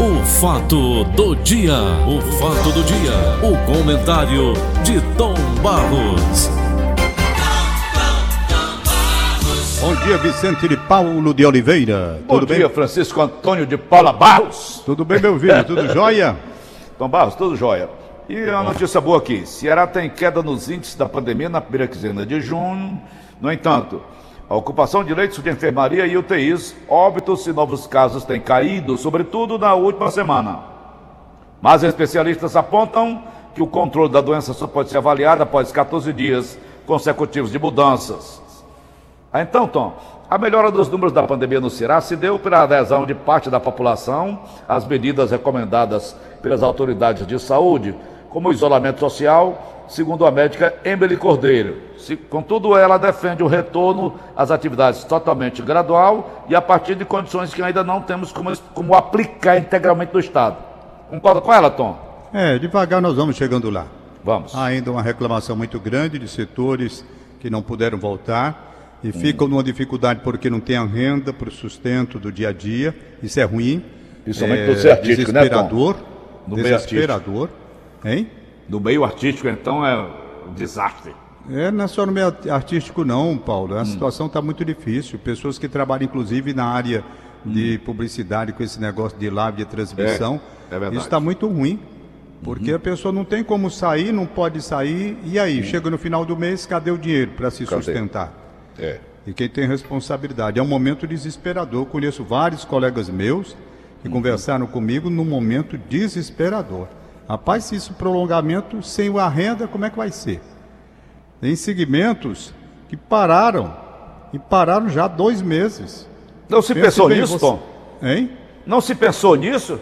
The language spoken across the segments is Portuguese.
O fato do dia, o fato do dia, o comentário de Tom Barros. Bom dia, Vicente de Paulo de Oliveira. Bom tudo dia, bem? Francisco Antônio de Paula Barros. Tudo bem, meu filho? Tudo jóia? Tom Barros, tudo jóia. E a notícia boa aqui: Ceará tem queda nos índices da pandemia na primeira quinzena de junho. No entanto, a ocupação de leitos de enfermaria e UTIs, óbitos e novos casos têm caído, sobretudo na última semana. Mas especialistas apontam que o controle da doença só pode ser avaliado após 14 dias consecutivos de mudanças. Ah, Então, Tom, a melhora dos números da pandemia no Ceará se deu pela adesão de parte da população às medidas recomendadas pelas autoridades de saúde, como isolamento social, segundo a médica Emily Cordeiro. Se- Contudo, ela defende o retorno às atividades totalmente gradual e a partir de condições que ainda não temos como, como aplicar integralmente no Estado. Concorda com ela, Tom? É, devagar nós vamos chegando lá. Vamos. Há ainda uma reclamação muito grande de setores que não puderam voltar e ficam numa dificuldade porque não têm a renda para o sustento do dia a dia. Isso é ruim. Principalmente é no ser artístico, né, Tom? desesperador. No meio desesperador. Hein? No meio artístico, então, é um desastre. É, não é só no meio artístico não, Paulo. Hum. A situação está muito difícil. Pessoas que trabalham, inclusive, na área de publicidade com esse negócio de live de transmissão. Hum. É, é. Isso está muito ruim. Porque a pessoa não tem como sair, não pode sair. E aí, chega no final do mês, cadê o dinheiro para se Hum. Cadê? sustentar? É. E quem tem responsabilidade. É um momento desesperador. Conheço vários colegas meus Uhum. que conversaram comigo num momento desesperador. Rapaz, se isso prolongamento sem a renda, como é que vai ser? Tem segmentos que pararam. E pararam já há dois meses. Não se Pense pensou nisso, você- Tom? Hein? Não se pensou nisso?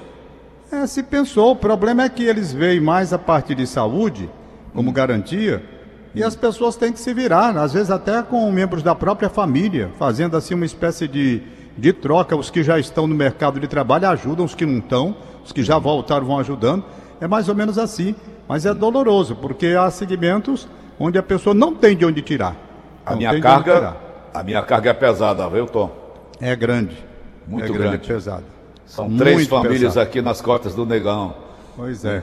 É, se pensou. O problema é que eles veem mais a parte de saúde como garantia e as pessoas têm que se virar, às vezes até com membros da própria família, fazendo assim uma espécie de, de troca. Os que já estão no mercado de trabalho ajudam os que não estão, os que já voltaram vão ajudando. É mais ou menos assim. Mas é doloroso, porque há segmentos onde a pessoa não tem de onde tirar. A Não minha carga, tirar. a minha carga é pesada, viu, Tom? É grande. Muito é grande, grande. pesado. São Muito três famílias pesado. aqui nas costas do negão. Pois é.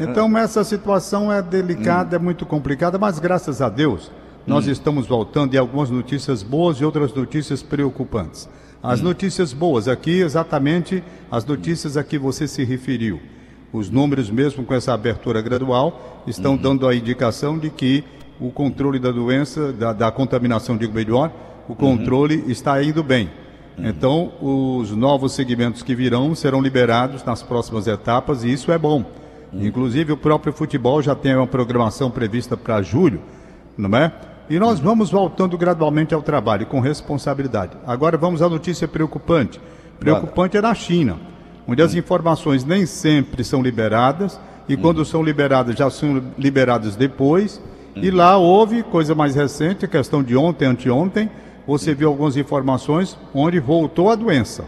Então essa situação é delicada, é muito complicada, mas graças a Deus nós estamos voltando e algumas notícias boas e outras notícias preocupantes. As notícias boas aqui, exatamente as notícias a que você se referiu. Os números, mesmo com essa abertura gradual, estão dando a indicação de que o controle da doença, da, da contaminação, digo melhor, o controle está indo bem. Então, os novos segmentos que virão serão liberados nas próximas etapas e isso é bom. Inclusive, o próprio futebol já tem uma programação prevista para julho, não é? E nós vamos voltando gradualmente ao trabalho, com responsabilidade. Agora vamos à notícia preocupante. Preocupante é na China, onde as informações nem sempre são liberadas e quando são liberadas já são liberadas depois. E lá houve coisa mais recente, a questão de ontem, anteontem, você viu algumas informações onde voltou a doença.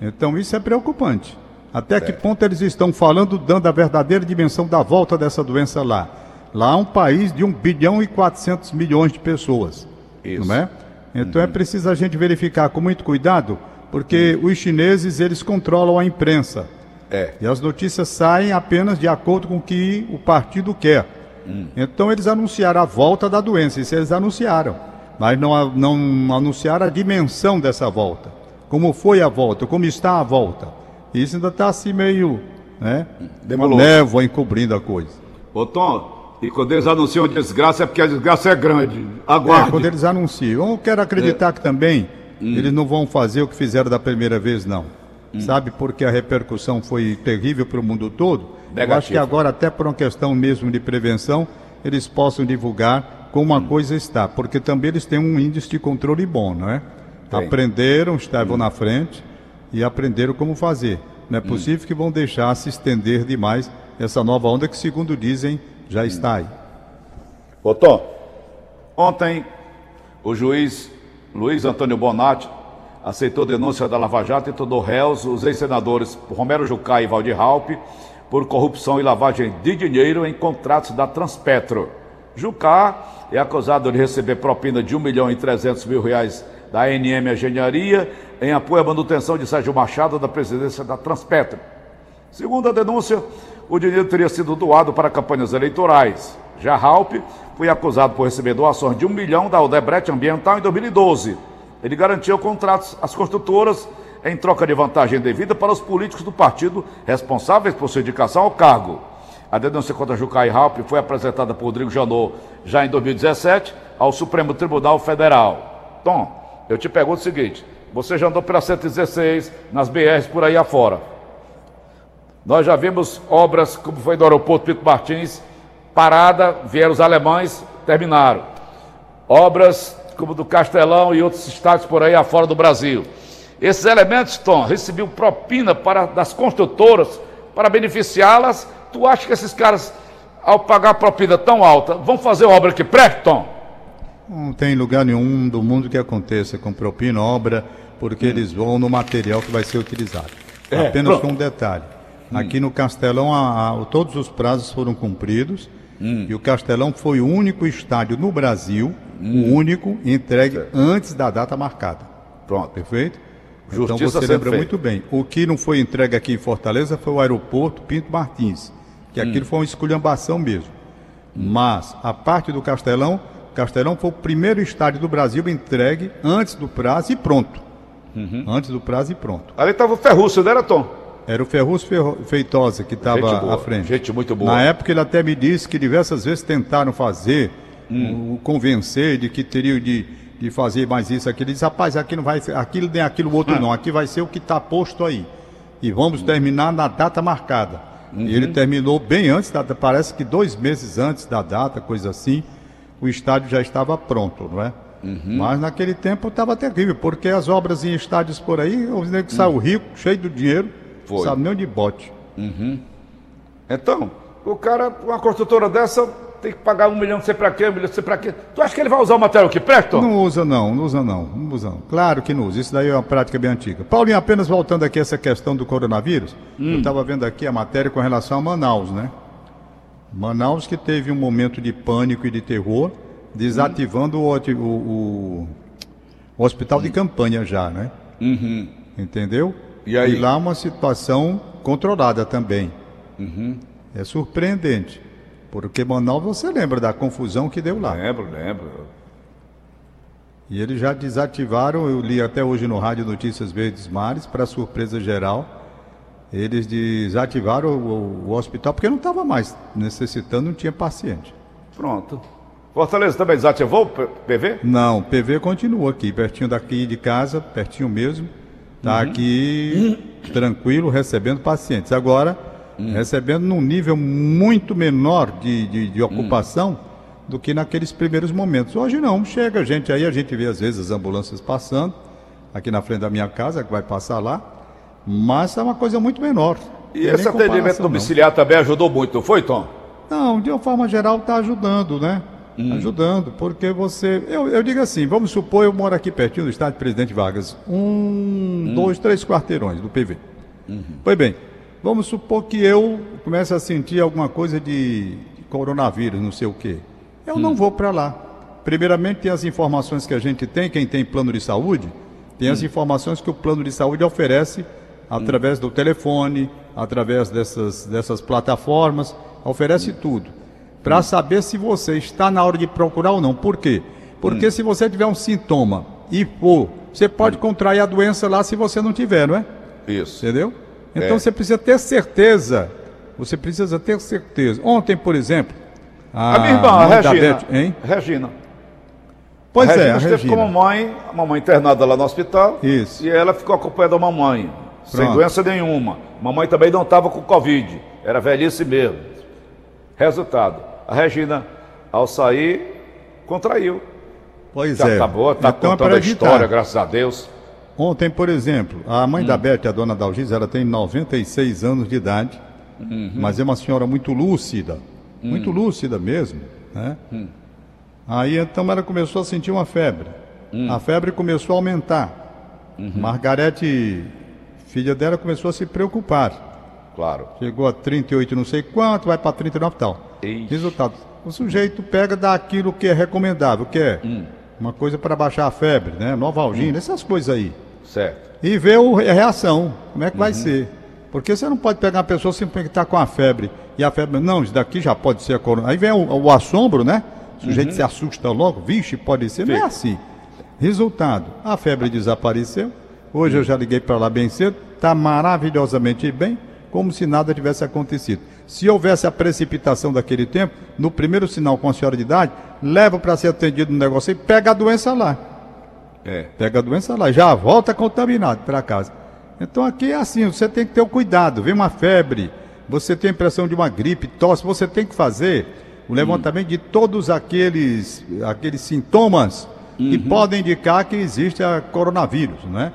Então isso é preocupante. Até que ponto eles estão falando, dando a verdadeira dimensão da volta dessa doença lá? Lá é um país de 1 bilhão e 400 milhões de pessoas. Isso. Não é? Então é preciso a gente verificar com muito cuidado, porque os chineses eles controlam a imprensa. É. E as notícias saem apenas de acordo com o que o partido quer. Então eles anunciaram a volta da doença, isso eles anunciaram. Mas não, não anunciaram a dimensão dessa volta. Como foi a volta, como está a volta. Isso ainda está assim meio, né? Uma Nebuloso. névoa encobrindo a coisa. Ô, Tom, e quando eles anunciam desgraça é porque a desgraça é grande. É, Aguarde. quando eles anunciam. Eu quero acreditar que também eles não vão fazer o que fizeram da primeira vez, não. Sabe, porque a repercussão foi terrível para o mundo todo. Eu acho Negativo. que agora, até por uma questão mesmo de prevenção, eles possam divulgar como a coisa está. Porque também eles têm um índice de controle bom, não é? Tem. Aprenderam, estavam na frente e aprenderam como fazer. Não é possível que vão deixar se estender demais essa nova onda que, segundo dizem, já está aí. Ô, Tom, ontem o juiz Luiz Antônio Bonatti aceitou denúncia da Lava Jato e tornou réus os ex-senadores Romero Jucá e Valdir Raup por corrupção e lavagem de dinheiro em contratos da Transpetro. Jucá é acusado de receber propina de 1 milhão e 300 mil reais da NM Engenharia em apoio à manutenção de Sérgio Machado da presidência da Transpetro. Segundo a denúncia, o dinheiro teria sido doado para campanhas eleitorais. Já Halp foi acusado por receber doações de um milhão da Odebrecht Ambiental em 2012. Ele garantiu contratos às construtoras em troca de vantagem devida para os políticos do partido responsáveis por sua indicação ao cargo. A denúncia contra Jucai Halp foi apresentada por Rodrigo Janot já em 2017 ao Supremo Tribunal Federal. Tom, eu te pergunto o seguinte: você já andou pela 116, nas BRs por aí afora. Nós já vimos obras como foi do aeroporto Pito Martins, parada, vieram os alemães, terminaram. Obras como do Castelão e outros estados por aí afora do Brasil. Esses elementos, Tom, recebiam propina para, das construtoras para beneficiá-las. Tu acha que esses caras, ao pagar propina tão alta, vão fazer obra que preste, Tom? Não tem lugar nenhum do mundo que aconteça com propina, obra, porque hum. eles vão no material que vai ser utilizado. É, Apenas com um detalhe. Hum. Aqui no Castelão, a, a, todos os prazos foram cumpridos hum. e o Castelão foi o único estádio no Brasil, hum. o único, entregue antes da data marcada. Pronto. Perfeito? Justiça então você lembra muito bem. O que não foi entregue aqui em Fortaleza foi o aeroporto Pinto Martins, que hum. aquilo foi uma esculhambação mesmo. Mas a parte do Castelão, Castelão foi o primeiro estádio do Brasil entregue antes do prazo e pronto. Uhum. Antes do prazo e pronto. Ali estava o Ferruccio, não era, Tom? Era o Ferruccio Feitosa que estava à frente. Gente muito boa. Na época ele até me disse que diversas vezes tentaram fazer, hum. o, convencer de que teria de de fazer mais isso, aquilo. Ele diz, rapaz, aqui não vai ser, aquilo nem aquilo outro ah. não, aqui vai ser o que está posto aí. E vamos terminar na data marcada. Uhum. E ele uhum. terminou bem antes da parece que dois meses antes da data, coisa assim, o estádio já estava pronto, não é? Uhum. Mas naquele tempo estava terrível, porque as obras em estádios por aí, o nego saiu uhum. rico, cheio de dinheiro, Foi. sabe nem onde bote. Uhum. Então, o cara, uma construtora dessa, tem que pagar um milhão, não sei para quê, um milhão, não sei para quê. Tu acha que ele vai usar o material que presta? Não usa não, não usa não, não usa não. Claro que não usa, isso daí é uma prática bem antiga. Paulinho, apenas voltando aqui a essa questão do coronavírus, hum. eu estava vendo aqui a matéria com relação a Manaus, né? Manaus que teve um momento de pânico e de terror, desativando hum. o, o, o, hospital hum. de campanha já, né? Uhum. Entendeu? E, aí? e lá uma situação controlada também. Uhum. É surpreendente. Porque Manaus, você lembra da confusão que deu lá? Lembro, lembro. E eles já desativaram, eu li até hoje no Rádio Notícias Verdes Mares, para surpresa geral, eles desativaram o, o hospital porque não estava mais necessitando, não tinha paciente. Pronto. Fortaleza também desativou o PV? Não, PV continua aqui, pertinho daqui de casa, pertinho mesmo. Está uhum. aqui tranquilo, recebendo pacientes. Agora, hum. recebendo num nível muito menor de, de, de ocupação hum. do que naqueles primeiros momentos. Hoje não, chega gente aí, a gente vê às vezes as ambulâncias passando, aqui na frente da minha casa, que vai passar lá, mas é uma coisa muito menor. E esse atendimento domiciliar não. também ajudou muito, não foi, Tom? Não, de uma forma geral está ajudando, né? Hum. Ajudando, porque você. Eu, eu, digo assim, vamos supor, eu moro aqui pertinho do estádio Presidente Vargas. Um, hum. dois, três quarteirões do PV. Uhum. Pois bem, Vamos supor que eu comece a sentir alguma coisa de coronavírus, não sei o quê. Eu hum. não vou para lá. Primeiramente, tem as informações que a gente tem, quem tem plano de saúde, tem hum. as informações que o plano de saúde oferece através hum. do telefone, através dessas, dessas plataformas, oferece hum. tudo. Para hum. saber se você está na hora de procurar ou não. Por quê? Porque hum. se você tiver um sintoma e for, você pode contrair a doença lá se você não tiver, não é? Isso. Entendeu? Então é. você precisa ter certeza. Você precisa ter certeza. Ontem, por exemplo, a, a minha irmã, a Regina. Beth, hein? Regina. Pois a Regina é, a esteve Regina. com a mamãe, a mamãe internada lá no hospital. Isso. E ela ficou acompanhando a mamãe, Pronto. sem doença nenhuma. Mamãe também não estava com Covid, era velhice mesmo. Resultado, a Regina, ao sair, contraiu. Pois Já é. Acabou, está então contando a história, graças a Deus. Ontem, por exemplo, a mãe hum. da Beth, a dona Dalgisa, ela tem 96 anos de idade, uhum. mas é uma senhora muito lúcida, hum. muito lúcida mesmo, né? Hum. Aí então ela começou a sentir uma febre. Hum. A febre começou a aumentar. Uhum. Margarete, filha dela, começou a se preocupar. Claro. Chegou a 38 não sei quanto, vai para 39 e tal. Resultado, o sujeito pega daquilo que é recomendável, que é hum. Uma coisa para baixar a febre, né? Novalgina, Hum. essas coisas aí. Certo. E o- a reação, como é que Uhum. vai ser. Porque você não pode pegar uma pessoa simplesmente que está com a febre. E a febre, não, isso daqui já pode ser a corona. Aí vem o, o assombro, né? O sujeito se assusta logo, vixe, pode ser. Não é Uhum. Sim. assim. Resultado, a febre desapareceu. Hoje eu já liguei para lá bem cedo, está maravilhosamente bem, como se nada tivesse acontecido. Se houvesse a precipitação daquele tempo, no primeiro sinal com a senhora de idade, leva para ser atendido no negócio e pega a doença lá. É. Pega a doença lá, já volta contaminado para casa. Então aqui é assim, você tem que ter o cuidado. Vem uma febre, você tem a impressão de uma gripe, tosse, você tem que fazer o levantamento de todos aqueles, aqueles sintomas que podem indicar que existe a coronavírus, né?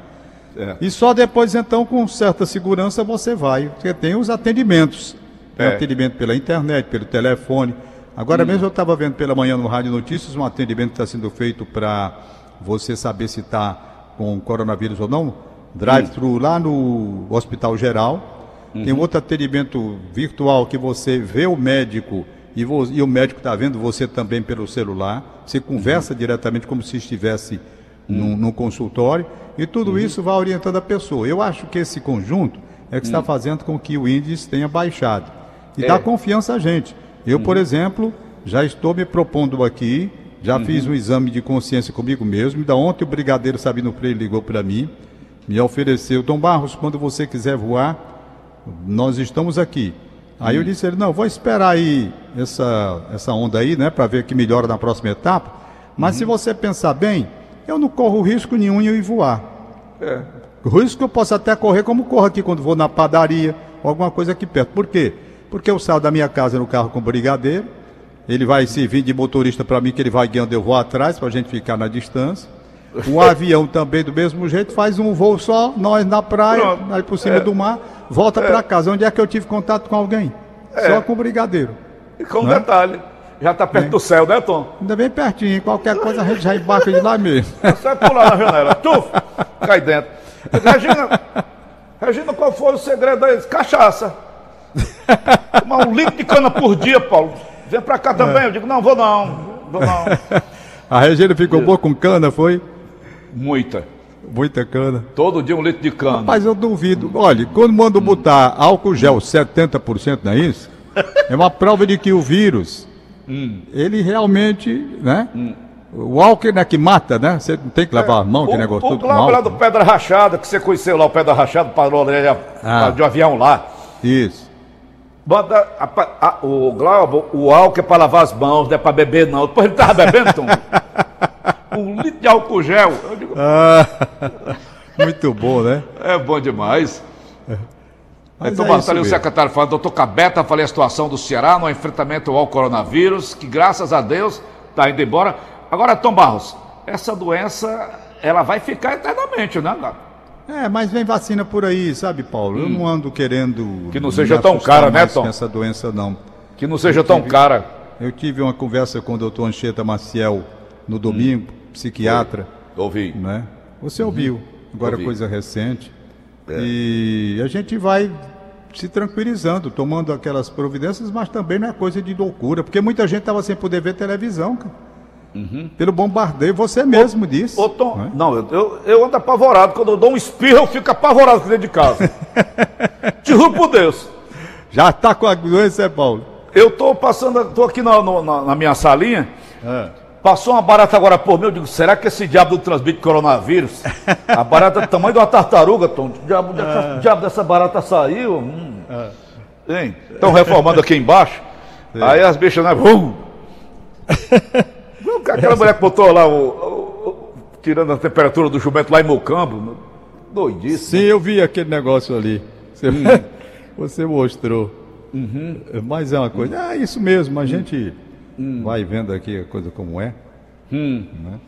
É. E só depois, então, com certa segurança, você vai. Porque tem os atendimentos. Tem É. atendimento pela internet, pelo telefone. Agora mesmo eu estava vendo pela manhã no Rádio Notícias um atendimento que está sendo feito para você saber se está com coronavírus ou não. Drive-thru lá no Hospital Geral. Tem um outro atendimento virtual que você vê o médico e, vo- e o médico está vendo você também pelo celular. Você conversa diretamente como se estivesse num, num consultório. E tudo isso vai orientando a pessoa. Eu acho que esse conjunto é que está fazendo com que o índice tenha baixado. E É. dá confiança a gente. Eu, por exemplo, já estou me propondo aqui, já fiz um exame de consciência comigo mesmo. Da ontem o brigadeiro Sabino Freire ligou para mim, me ofereceu, Dom Barros, quando você quiser voar, nós estamos aqui. Aí eu disse a ele, não, vou esperar aí essa, essa onda aí, né, para ver que melhora na próxima etapa. Mas se você pensar bem, eu não corro risco nenhum em ir voar. É. Risco que eu posso até correr como corro aqui quando vou na padaria ou alguma coisa aqui perto. Por quê? Porque eu saio da minha casa no carro com o brigadeiro, ele vai servir de motorista para mim, que ele vai guiando, eu vou atrás para a gente ficar na distância. O avião também do mesmo jeito, faz um voo só, nós na praia, Pronto. aí por cima do mar, volta para casa. Onde é que eu tive contato com alguém? Só com o brigadeiro. E com um Né? detalhe, já está perto do céu, né, Tom? Ainda bem pertinho, qualquer coisa a gente já embarca de lá mesmo. É só pular na janela. Tuf! Cai dentro. Regina, Regina, qual foi o segredo aí? Cachaça. Tomar um litro de cana por dia, Paulo. Vem pra cá também. Eu digo, não, vou não. Vou não. A Regina ficou boa com cana, foi? Muita. Muita cana. Todo dia um litro de cana. Mas eu duvido. Olha, quando mando botar álcool gel 70%, não é isso? É uma prova de que o vírus, ele realmente, né? O álcool é que mata, né? Você não tem que lavar a mão, O, que negócio o com Glauber lá do. Pedra Rachada, que você conheceu lá, o Pedra Rachada, parou ali Ah. de um avião lá. Isso. Bota a a- o Glauber, o álcool é pra lavar as mãos, não é pra beber não. Depois ele tava bebendo, Tom. um litro de álcool gel. Eu digo, Ah, muito bom, né? é bom demais. Mas então, é Marcelo, o secretário falando, doutor Cabeta, falei a situação do Ceará no enfrentamento ao coronavírus, que graças a Deus está indo embora. Agora, Tom Barros, essa doença, ela vai ficar eternamente, né? É, mas vem vacina por aí, sabe, Paulo? Eu não ando querendo. Hum. Que não seja tão cara, né, Tom? essa doença, não. Que não seja tão cara. Eu tive uma conversa com o doutor Anchieta Maciel no domingo, psiquiatra. Ouvi. né? Você ouviu, agora Uhum. Ouvi. É. coisa recente. E a gente vai se tranquilizando, tomando aquelas providências, mas também não é coisa de loucura, porque muita gente estava sem poder ver televisão, cara. Pelo bombardeio, você mesmo disse. Uhum. Ô, Tom, né? não, eu, eu, eu ando apavorado. Quando eu dou um espirro, eu fico apavorado dentro de casa. Te juro por Deus. Já está com a doença, é Paulo? Eu tô passando, tô aqui na, no- na- na minha salinha. Passou uma barata agora por mim, eu digo, será que esse diabo não transmite coronavírus? A barata é do tamanho de uma tartaruga, Tom. O diabo, dessa, diabo dessa barata saiu. Hum. Estão reformando aqui embaixo. Aí as bichas, né? Vum. Aquela mulher que botou lá, o, o- o- tirando a temperatura do jumento lá em Mocambo. Doidíssimo. Sim, eu vi aquele negócio ali. Você, Hum. você mostrou. Uhum. Mas é uma coisa. É isso mesmo, a gente vai vendo aqui a coisa como é. Hum. Né?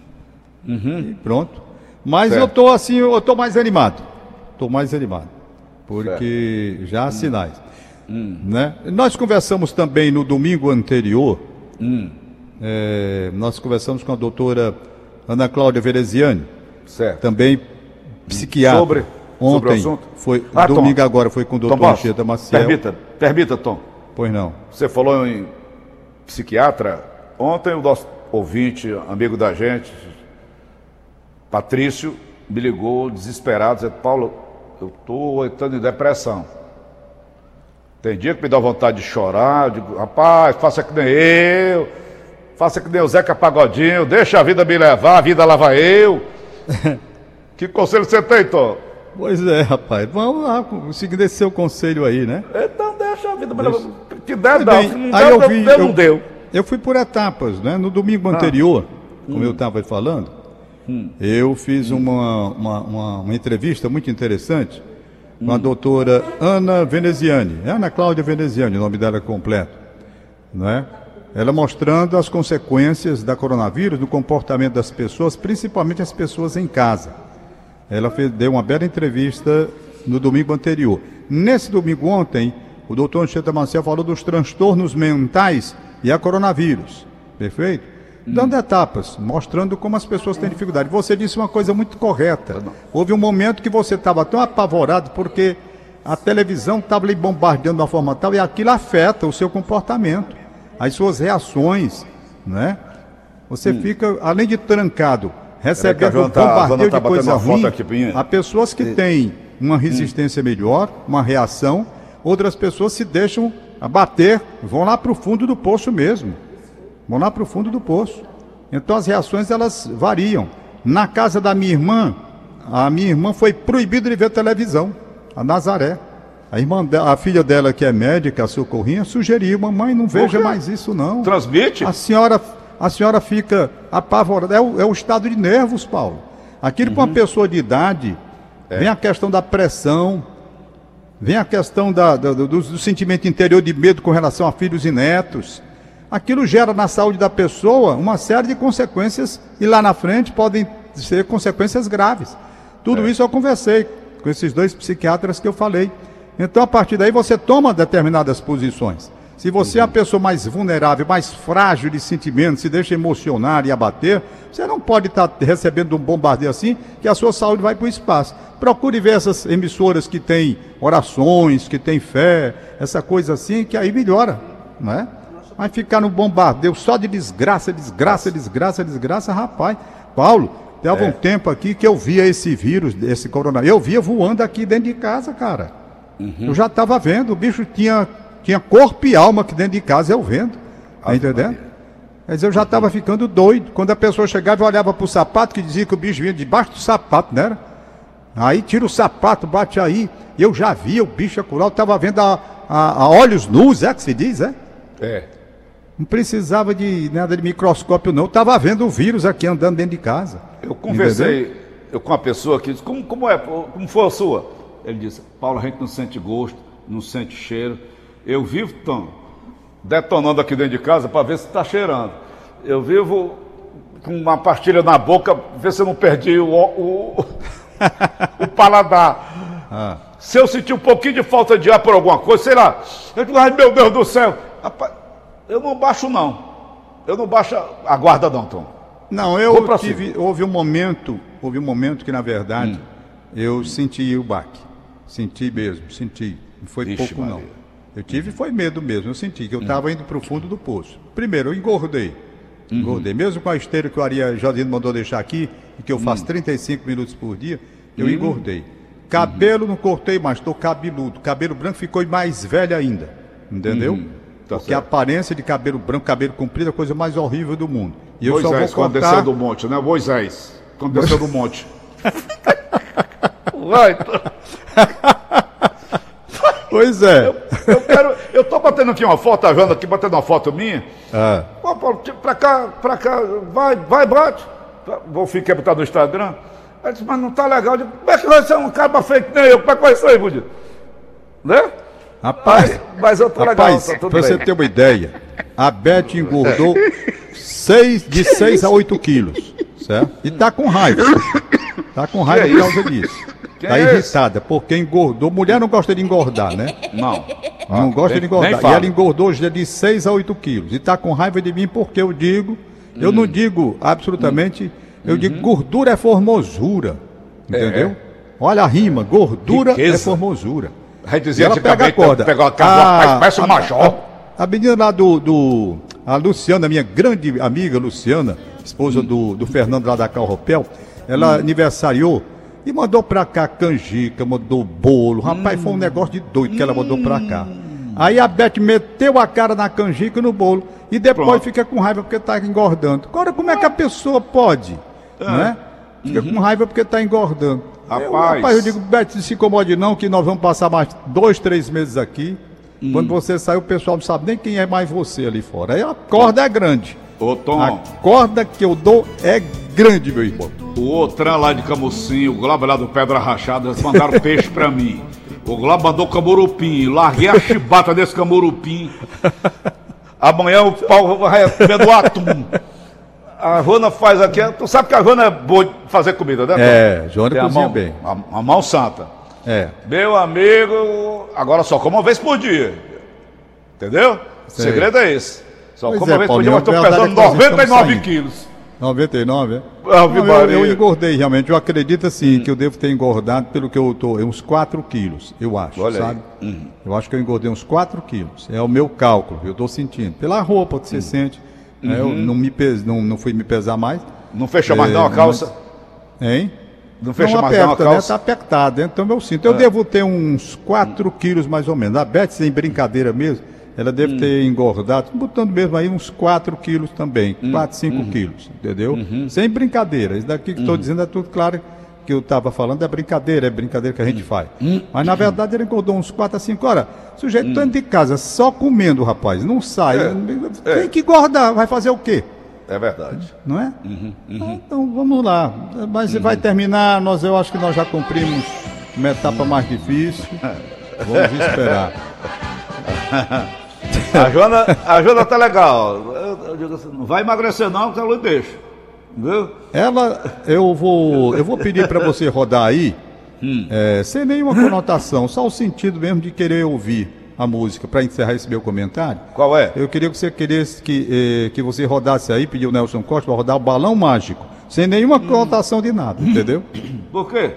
E pronto. Mas Certo. eu tô assim, eu tô mais animado. Tô mais animado. Porque já há sinais. Né? Nós conversamos também no domingo anterior. É, nós conversamos com a doutora Ana Cláudia Vereziani, Certo. também psiquiatra. Sobre- Ontem sobre o assunto? foi Ah, Tom. domingo agora foi com o Tom doutor Anchieta Maciel. permita, permita, Tom. Pois não. Você falou em psiquiatra. Ontem o nosso ouvinte, amigo da gente, Patrício me ligou desesperado, dizendo, Paulo, eu estou entrando em depressão. Tem dia que me dá vontade de chorar, digo, rapaz, faça que nem eu, faça que o Zeca Pagodinho, deixa a vida me levar, a vida lava eu. que conselho você tem, Tom? Pois é, rapaz. Vamos lá, seguindo esse seu conselho aí, né? Então deixa a vida me levar. Que der, dá. bem. Não Aí deu, eu vi, deu, não eu- deu. Eu fui por etapas, né? No domingo anterior, como eu estava falando, eu fiz uma, uma, uma, uma entrevista muito interessante com a doutora Ana Veneziani, é Ana Cláudia Veneziani, o nome dela completo, não é? Ela mostrando as consequências da coronavírus no comportamento das pessoas, principalmente as pessoas em casa. Ela fez, deu uma bela entrevista no domingo anterior. Nesse domingo ontem, o doutor Anchieta Marcel falou dos transtornos mentais e a coronavírus. Perfeito? Dando etapas, mostrando como as pessoas têm dificuldade. Você disse uma coisa muito correta. Houve um momento que você estava tão apavorado porque a televisão estava lhe bombardeando de uma forma tal e aquilo afeta o seu comportamento, as suas reações, né? Você fica, além de trancado, recebendo um tá- bombardeio tá de coisa ruim, aqui, há pessoas que têm uma resistência melhor, uma reação, outras pessoas se deixam abater, vão lá para o fundo do poço mesmo. Vão lá para o fundo do poço. Então as reações elas variam. Na casa da minha irmã, a minha irmã foi proibida de ver televisão, a Nazaré. A, irmã de- a filha dela, que é médica, a socorrinha, sugeriu, mamãe, não veja mais isso não. Transmite? A senhora, a senhora fica apavorada. É o, é o estado de nervos, Paulo. Aquilo para uma pessoa de idade, vem a questão da pressão, vem a questão da- da- do, do sentimento interior de medo com relação a filhos e netos. Aquilo gera na saúde da pessoa uma série de consequências e lá na frente podem ser consequências graves. Tudo isso eu conversei com esses dois psiquiatras que eu falei. Então, a partir daí, você toma determinadas posições. Se você é a pessoa mais vulnerável, mais frágil de sentimentos, se deixa emocionar e abater, você não pode estar recebendo um bombardeio assim, que a sua saúde vai para o espaço. Procure ver essas emissoras que têm orações, que têm fé, essa coisa assim, que aí melhora, não é? Mas ficar no bombardeio só de desgraça, desgraça, desgraça, desgraça, rapaz. Paulo, teve um tempo aqui que eu via esse vírus, esse coronavírus, eu via voando aqui dentro de casa, cara. Eu já estava vendo, o bicho tinha, tinha corpo e alma aqui dentro de casa, eu vendo. Tá entendendo? Dizer, eu já estava ficando doido. Quando a pessoa chegava e olhava para o sapato, que dizia que o bicho vinha debaixo do sapato, não era? Aí tira o sapato, bate aí. Eu já via o bicho acurar, eu estava vendo a, a, a olhos nus, é que se diz, é? É. Não precisava de nada de microscópio, não. Eu estava vendo o vírus aqui andando dentro de casa. Eu conversei eu, com uma pessoa que disse, como, como é, como foi a sua? Ele disse, Paulo, a gente não sente gosto, não sente cheiro. Eu vivo, Tom, detonando aqui dentro de casa para ver se está cheirando. Eu vivo com uma pastilha na boca, ver se eu não perdi o, o, o paladar. Se eu sentir um pouquinho de falta de ar por alguma coisa, sei lá, eu digo, ai meu Deus do céu, rapaz, eu não baixo não. Eu não baixo a guarda não, Tom. Não, eu tive. Houve um momento, houve um momento que, na verdade, Hum. eu senti o baque. Senti mesmo, senti. Não foi Vixe, pouco, não. Maria. Eu tive, foi medo mesmo. Eu senti que eu estava indo para o fundo do poço. Primeiro, eu engordei. Uhum. Engordei. Mesmo com a esteira que o Aria Jardino mandou deixar aqui, e que eu faço Hum. 35 minutos por dia, eu engordei. Cabelo não cortei mais, estou cabeludo. Cabelo branco ficou mais velho ainda. Entendeu? Tá Porque a certo. aparência de cabelo branco, cabelo comprido, é a coisa mais horrível do mundo. E eu só Moisés, vou quando cortar... desceu do monte, né? Moisés, quando desceu do monte. Vai, Pois é. eu quero. Eu tô batendo aqui uma foto, a Jana aqui batendo uma foto minha. Ah, Pô, Paulo, pra cá, pra cá, vai, vai, bate. Vou ficar botar no Instagram. Aí disse, mas não tá legal. Eu digo, como é que vai ser um cara que nem eu? Como é que vai ser, Budio? Né? rapaz, Mas eu tô rapaz, legal, tá tudo pra você bem. ter uma ideia, a Beth engordou seis, de 6 a 8 quilos, certo? E tá com raiva. Tá com raiva por é causa disso. Quem tá é esse? irritada, porque engordou. Mulher não gosta de engordar, né? Não. Não gosta nem- de engordar. E ela engordou hoje de 6 a 8 quilos. E tá com raiva de mim porque eu digo, eu Hum. não digo absolutamente, eu Uhum. digo gordura é formosura. Entendeu? Olha a rima, gordura é Riqueza. formosura. Vai E dizer ela pega a corda. Pegou a cara, parece um major. A, a menina lá do, do. A Luciana, minha grande amiga Luciana, esposa Hum. do, do Fernando lá da Carropel, ela aniversariou e mandou pra cá canjica, mandou bolo. Rapaz, foi um negócio de doido que ela mandou pra cá. Aí a Beth meteu a cara na canjica e no bolo e depois Pronto. fica com raiva porque tá engordando. Agora, como é que a pessoa pode? Né? Fica com raiva porque tá engordando. Eu, Rapaz. rapaz, eu digo, Beth, não se incomode não, que nós vamos passar mais dois, três meses aqui. Quando você sair, o pessoal não sabe nem quem é mais você ali fora. Aí a corda é grande. Ô, Tom, A corda que eu dou é grande, meu irmão. o Outran lá de Camusim, o Globo lá do Pedra Rachada, eles mandaram peixe pra mim. O Globo mandou camurupim, larguei a chibata desse camurupim. Amanhã o pau vai comer do atum. A Rona faz aqui, tu sabe que a Rona é boa de fazer comida, né? Tom? É, Joana Tem a cozinha mão, bem. A, a mão santa. É. Meu amigo, agora só como uma vez por dia. Entendeu? O segredo é esse. Só Pois como é, mas estou pesando é estamos 99 saindo. quilos. 99, é? Não, eu, eu engordei realmente. Eu acredito assim que eu devo ter engordado pelo que eu tô, uns 4 quilos, eu acho, Olha sabe? Eu acho que eu engordei uns 4 quilos. É o meu cálculo, eu tô sentindo. Pela roupa que você sente. né? Eu não, me pes, não, não fui me pesar mais. Não fecha mais É, não a calça? Hein? Não fecha não mais não a né? calça? Tá apertado, então eu sinto. Eu devo ter uns 4 quilos mais ou menos. A Beth, sem brincadeira mesmo, ela deve ter engordado, botando mesmo aí uns 4 quilos também. 4, 5 quilos, entendeu? Sem brincadeira. Isso daqui que estou dizendo é tudo claro que eu estava falando, é brincadeira, é brincadeira que a gente faz. Mas na verdade ele engordou uns 4 a 5 horas. Sujeito dentro de casa, só comendo, rapaz, não sai. É, Tem que engordar, vai fazer o quê? É verdade. não é? Ah, Então vamos lá. Mas vai terminar, nós, eu acho que nós já cumprimos uma etapa mais difícil. Vamos esperar. A Joana, a Joana tá legal. Eu, eu digo assim, não vai emagrecer não, que ela deixa. Viu? Ela, eu vou, eu vou pedir para você rodar aí, é, sem nenhuma conotação, só o sentido mesmo de querer ouvir a música para encerrar esse meu comentário. Qual é? Eu queria que você queresse que, eh, que você rodasse aí, pediu o Nelson Costa para rodar o balão mágico, sem nenhuma conotação de nada, entendeu? Por quê?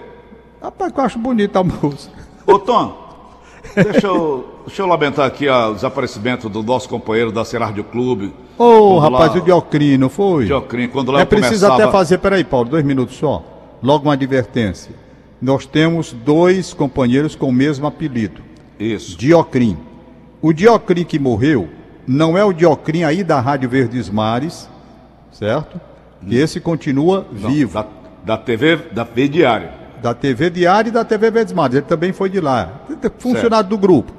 Rapaz, eu acho bonita a música. Ô Tom, deixa eu, deixa eu lamentar aqui ó, o desaparecimento do nosso companheiro da Cerádio Clube. Ô, Quando rapaz, lá- o Diocrino, foi? Diocrim, quando lá É preciso começava... até fazer, peraí, Paulo, dois minutos só. Logo uma advertência. Nós temos dois companheiros com o mesmo apelido, Isso. Diocrim. O Diocrim que morreu não é o Diocrim aí da Rádio Verdes Mares, certo? Que esse continua Não, vivo. Da, da TV, da TV Diário. Da TV Diário e da TV Verdes Mares. Ele também foi de lá. Funcionário do grupo.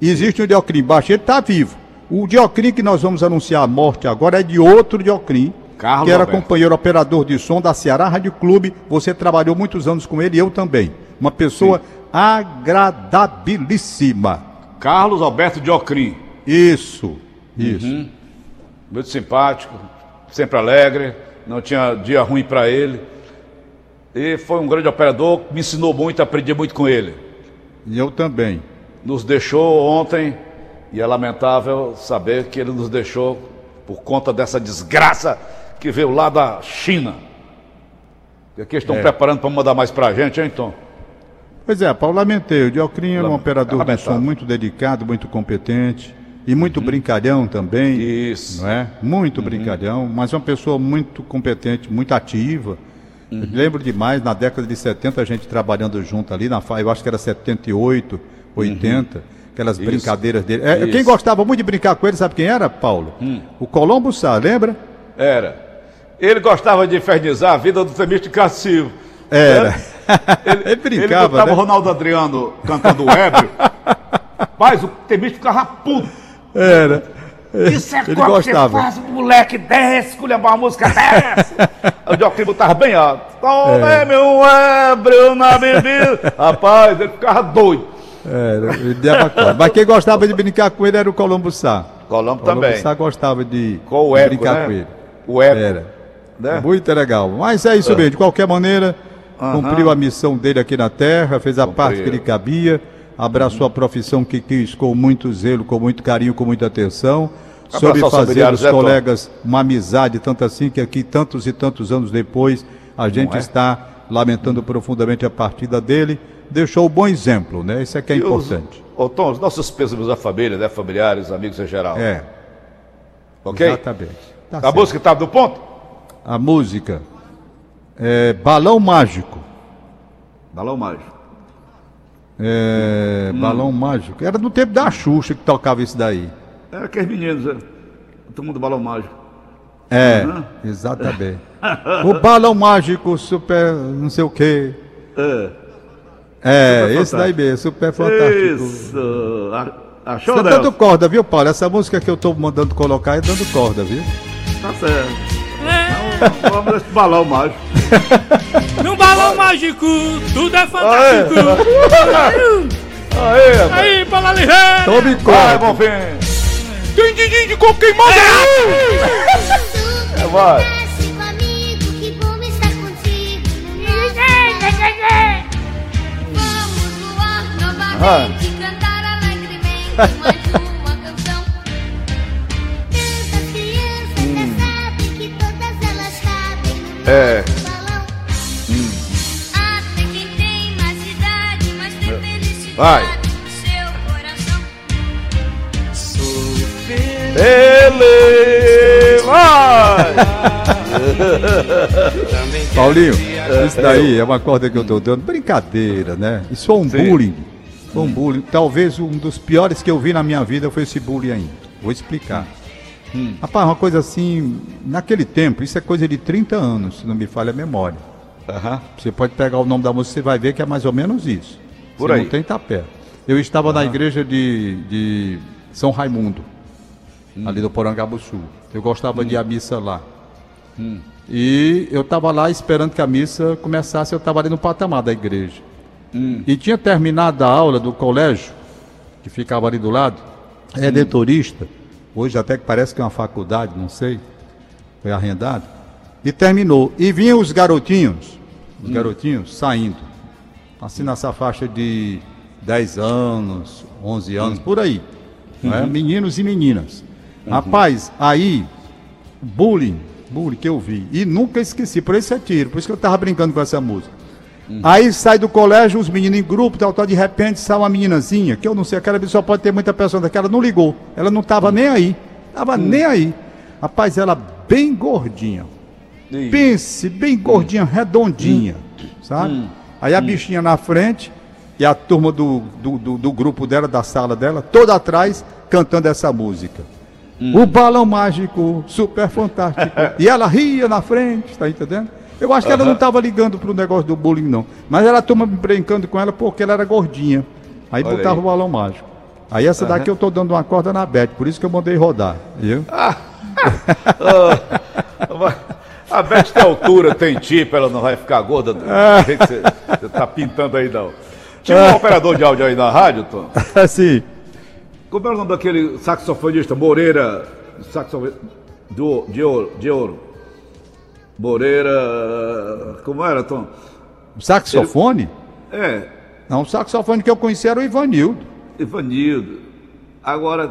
Existe um Diocrim baixo, ele está vivo. O Diocrim que nós vamos anunciar a morte agora é de outro Diocrim, Carlos que era Alberto. companheiro operador de som da Ceará Rádio Clube. Você trabalhou muitos anos com ele e eu também. Uma pessoa agradabilíssima. Carlos Alberto Diocrim. Isso, isso. Muito simpático, sempre alegre, não tinha dia ruim para ele. E foi um grande operador, me ensinou muito, aprendi muito com ele. E eu também. Nos deixou ontem e é lamentável saber que ele nos deixou por conta dessa desgraça que veio lá da China. E aqui estão É. preparando para mandar mais para a gente, hein, Tom? Pois é, Paulo, lamentei. O Diocrim era um Lame- operador de lamentável. som muito dedicado, muito competente e muito brincalhão também. Isso. Não é? Muito brincalhão, mas uma pessoa muito competente, muito ativa. Eu lembro demais, na década de 70, a gente trabalhando junto ali, na, eu acho que era 78, 80, aquelas brincadeiras dele. É, quem Isso. gostava muito de brincar com ele, sabe quem era, Paulo? O Colombo Sá, lembra? Era. Ele gostava de infernizar a vida do temista Cassivo. Era. Ele, Ele brincava, Ele botava né? o Ronaldo Adriano cantando o ébrio. Mas o temista ficava puto. Era. Isso é Ele gostava. você faz um moleque desse, esculhambar uma música dessa. O Joaquim botava bem alto. Tome-me um ébrio na bebida. Rapaz, ele ficava doido. Dava conta. Mas quem gostava de brincar com ele era o Colombo Sá. Colombo O Colombo também. Sá gostava de, Com o de eco, brincar né? com ele. O eco. Era. Né? Muito legal. Mas é isso mesmo. De qualquer maneira, cumpriu a missão dele aqui na Terra, fez a parte que lhe cabia, abraçou a profissão que quis com muito zelo, com muito carinho, com muita atenção. Soube os fazer dos né, colegas uma amizade, tanto assim que aqui, tantos e tantos anos depois, a gente é? está lamentando profundamente a partida dele. Deixou um bom exemplo, né? Isso é que é E os- importante. Ô, Tom, os nossos pêsames à família, né? Familiares, amigos em geral. É, ok? exatamente. Tá A certo. música estava do ponto? A música. É, Balão Mágico. Balão Mágico. É, Balão Mágico. Era no tempo da Xuxa que tocava isso daí. Era aqueles meninos, é. todo mundo Balão Mágico. É, exatamente. o Balão Mágico, super não sei o quê. É. É, Super esse daí mesmo, super fantástico. Isso. A- Você Achou, tá dando corda, viu, Paulo? Essa música que eu tô mandando colocar é dando corda, viu? Tá certo. Então, vamos nesse balão mágico. Num balão mágico, tudo é fantástico. Aê, rapaz. Aí, bola ligeira. Tome Vai, corda. Bonfim. Tem din de coco queimado aí. É, vai. Novamente, cantar alegremente mais uma canção. Tantas crianças já sabem que todas elas cabem no É. balão. Até quem tem mais idade, mas tem felicidade Vai. no seu coração. Ele vai. Paulinho, isso daí é uma corda que eu tô dando. Brincadeira, né? Isso foi um Sim. bullying. Foi um bullying. Talvez um dos piores que eu vi na minha vida foi esse bullying aí. Vou explicar. Rapaz, uma coisa assim, naquele tempo, isso é coisa de 30 anos, se não me falha a memória. Aham. Você pode pegar o nome da música, você vai ver que é mais ou menos isso. Por Você aí. Não tem tapé. Eu estava na igreja de, de São Raimundo, Hum. ali do Porangabuçu. Eu gostava de ir à missa lá. E eu estava lá esperando que a missa começasse, eu estava ali no patamar da igreja. Hum. E tinha terminado a aula do colégio, que ficava ali do lado, Hum. redentorista, hoje até que parece que é uma faculdade, não sei, foi arrendado, e terminou. E vinham os garotinhos, os garotinhos saindo, assim nessa faixa de 10 anos, 11 anos, por aí, é? meninos e meninas. Rapaz, aí, bullying, bullying que eu vi, e nunca esqueci, por isso é tiro, por isso que eu tava brincando com essa música. Aí sai do colégio, os meninos em grupo, tal, tal, de repente sai uma meninazinha, que eu não sei, aquela pessoa pode ter muita pessoa daquela, não ligou. Ela não tava nem aí. Tava nem aí. Rapaz, ela bem gordinha. Pense, bem gordinha, redondinha, sabe? Aí a bichinha na frente e a turma do, do, do- do grupo dela, da sala dela, toda atrás, cantando essa música. O balão mágico, super fantástico. e ela ria na frente, tá entendendo? Eu acho que ela não estava ligando pro negócio do bullying, não. Mas era a turma brincando com ela porque ela era gordinha. Aí Olha botava aí. o balão mágico. Aí essa daqui eu tô dando uma corda na Beth, por isso que eu mandei rodar. Viu? A Beth tem altura, tem tipo, ela não vai ficar gorda que você, você tá pintando aí, não. Tinha um operador de áudio aí na rádio, Tom. Assim. Como é o nome daquele saxofonista Moreira, saxofonista de ouro, de ouro? Moreira, como era, Tom? O saxofone? É, Não, o saxofone que eu conheci era o Ivanildo. Ivanildo. Agora,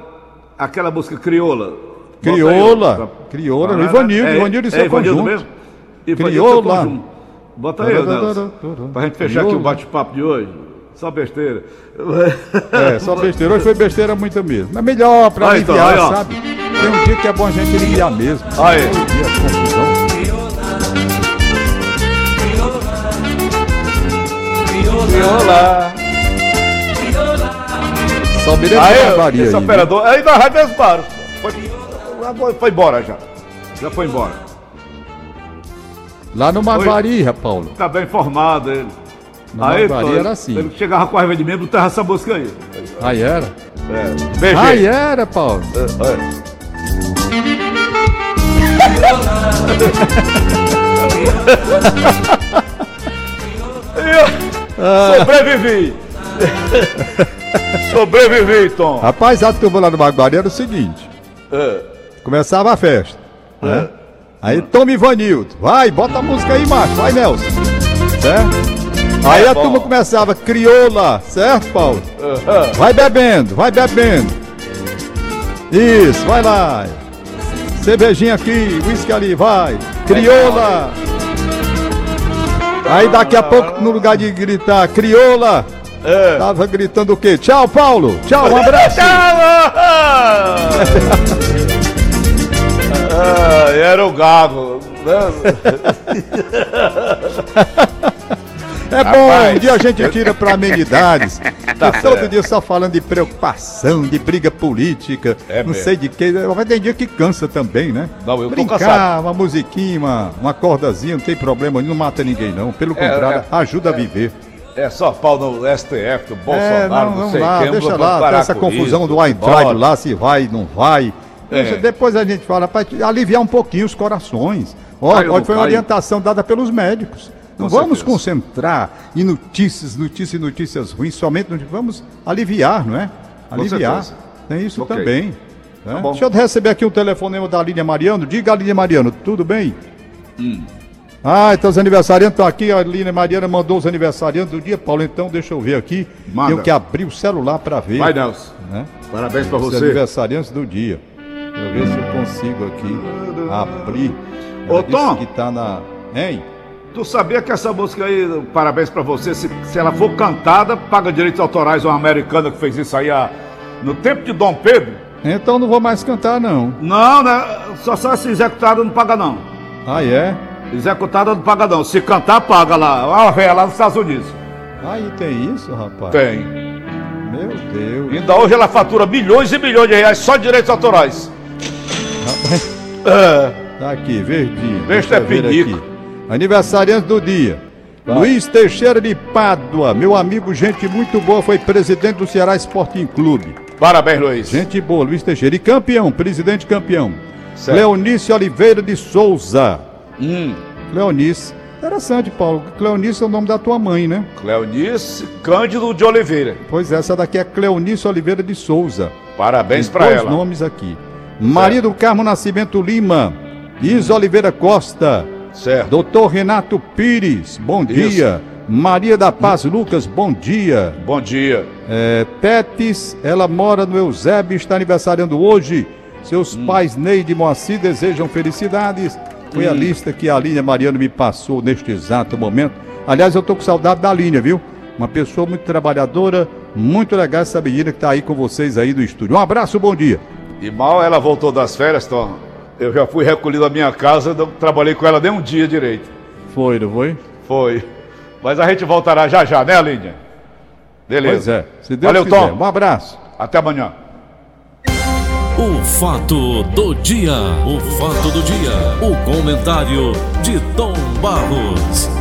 aquela música crioula. Crioula. ó. Crioula, Ah, Ivanildo, é, Ivanildo e é seu Ivanildo conjunto. mesmo? Ivanildo Crioula. seu conjunto. Bota aí, Nelson. Pra gente fechar aqui o bate-papo de hoje. Só besteira. É, só besteira. Hoje foi besteira muita mesmo. Mas melhor pra Aí, então, aliviar, aí, ó. sabe? Tem um dia que é bom a gente aliviar mesmo. Aí. Dia, confusão. Crioula. Só me lembra Aí, da Maria esse aí. né? operador. Aí na rádio mesmo para. Foi, agora foi embora já. Já foi embora. Lá no Marvaria, Paulo. Tá bem informado ele. No aí, Marvaria pô, era assim. Ele chegava com a raiva de mim, botava essa música aí. Aí era. É. Beijei. Aí era, Paulo. É, é. Eu Sobrevivi! Sobrevivi, Tom! Rapaz, a turma lá no Marvaria era o seguinte. É. Começava a festa. Né? Aí toma Ivanildo. Vai, bota a música aí, macho. Vai, Nelson. Certo? Aí É a bom. turma começava, crioula, certo, Paulo? Vai bebendo, vai bebendo. Isso, vai lá. Cervejinha aqui, uísque ali, vai. Crioula. Aí daqui a pouco, no lugar de gritar crioula, É. tava gritando o quê? Tchau, Paulo. Tchau, um abraço. Tchau! Ah, era o gago. É bom, Rapaz, um dia a gente tira para amenidades. Tá todo certo. dia só falando de preocupação, de briga política, É não mesmo. sei de que. Mas tem dia que cansa também, né? Não, eu tô Brincar, cansado. uma musiquinha, uma, uma cordazinha, não tem problema, não mata ninguém não. Pelo É, contrário, é. ajuda a viver. É só pau no STF do É, Bolsonaro, não, não, vamos sei lá, quem. deixa lá, essa confusão isso, do Eintracht bora. lá, se vai, não vai. É. Deixa- Depois a gente fala, para aliviar um pouquinho os corações. Ó, foi uma orientação dada pelos médicos. Não Com vamos certeza. concentrar em notícias, notícias e notícias ruins, somente vamos aliviar, não é? Aliviar. Tem isso Ok. também. né? Tá. Deixa eu receber aqui um telefonema da Línia Mariano. Diga, Línia Mariano, tudo bem? Hum. Ah, então os aniversariantes estão aqui. A Línia Mariana mandou os aniversariantes do dia, Paulo. Então deixa eu ver aqui. Manda. Tenho que abrir o celular para ver. Vai, Nelson. né? Parabéns Os você. aniversariantes do dia. Deixa eu ver se eu consigo aqui abrir. Ô, Ela disse Tom. que tá na. Hein? Tu sabia que essa música aí, parabéns pra você, se, se ela for cantada, paga direitos autorais uma americana que fez isso aí há- no tempo de Dom Pedro? Então não vou mais cantar, não. Não, né? Só só se executada não paga não. Ah, é? Executada não paga não. Se cantar, paga lá. Uma véia lá nos Estados Unidos. Aí tem isso, rapaz. Tem. Meu Deus. Ainda hoje ela fatura milhões e milhões de reais só de direitos autorais. É. Tá aqui, verdinho. Eu é pinico. Aniversariante do dia. Luiz Teixeira de Pádua, meu amigo, gente muito boa, foi presidente do Ceará Sporting Clube. Parabéns, Luiz. Gente boa, Luiz Teixeira. E campeão, presidente campeão. Certo. Leonice Oliveira de Souza. Hum. Cleonice. Interessante, Paulo. Cleonice é o nome da tua mãe, né? Cleonice Cândido de Oliveira. Pois essa daqui é Cleonice Oliveira de Souza. Parabéns Tem pra dois ela. nomes aqui. Maria do Carmo Nascimento Lima. Isa Oliveira Costa. Certo. Doutor Renato Pires, bom Isso. dia. Maria da Paz Lucas, bom dia. Bom dia. É, Tetes, ela mora no Eusébio, está aniversariando hoje. Seus Hum. pais Neide e Moacir desejam felicidades. Foi a lista que a Linha Mariano me passou neste exato momento. Aliás, eu tô com saudade da Linha, viu? Uma pessoa muito trabalhadora, muito legal essa menina que está aí com vocês aí do estúdio. Um abraço, bom dia. E mal ela voltou das férias, Tom. Eu já fui recolhido à minha casa, não trabalhei com ela nem um dia direito. Foi, não foi? Foi. Mas a gente voltará já já, né, Lídia? Beleza. Pois é. Se Deus Valeu, quiser. Tom. Um abraço. Até amanhã. O fato do dia, o fato do dia, o comentário de Tom Barros.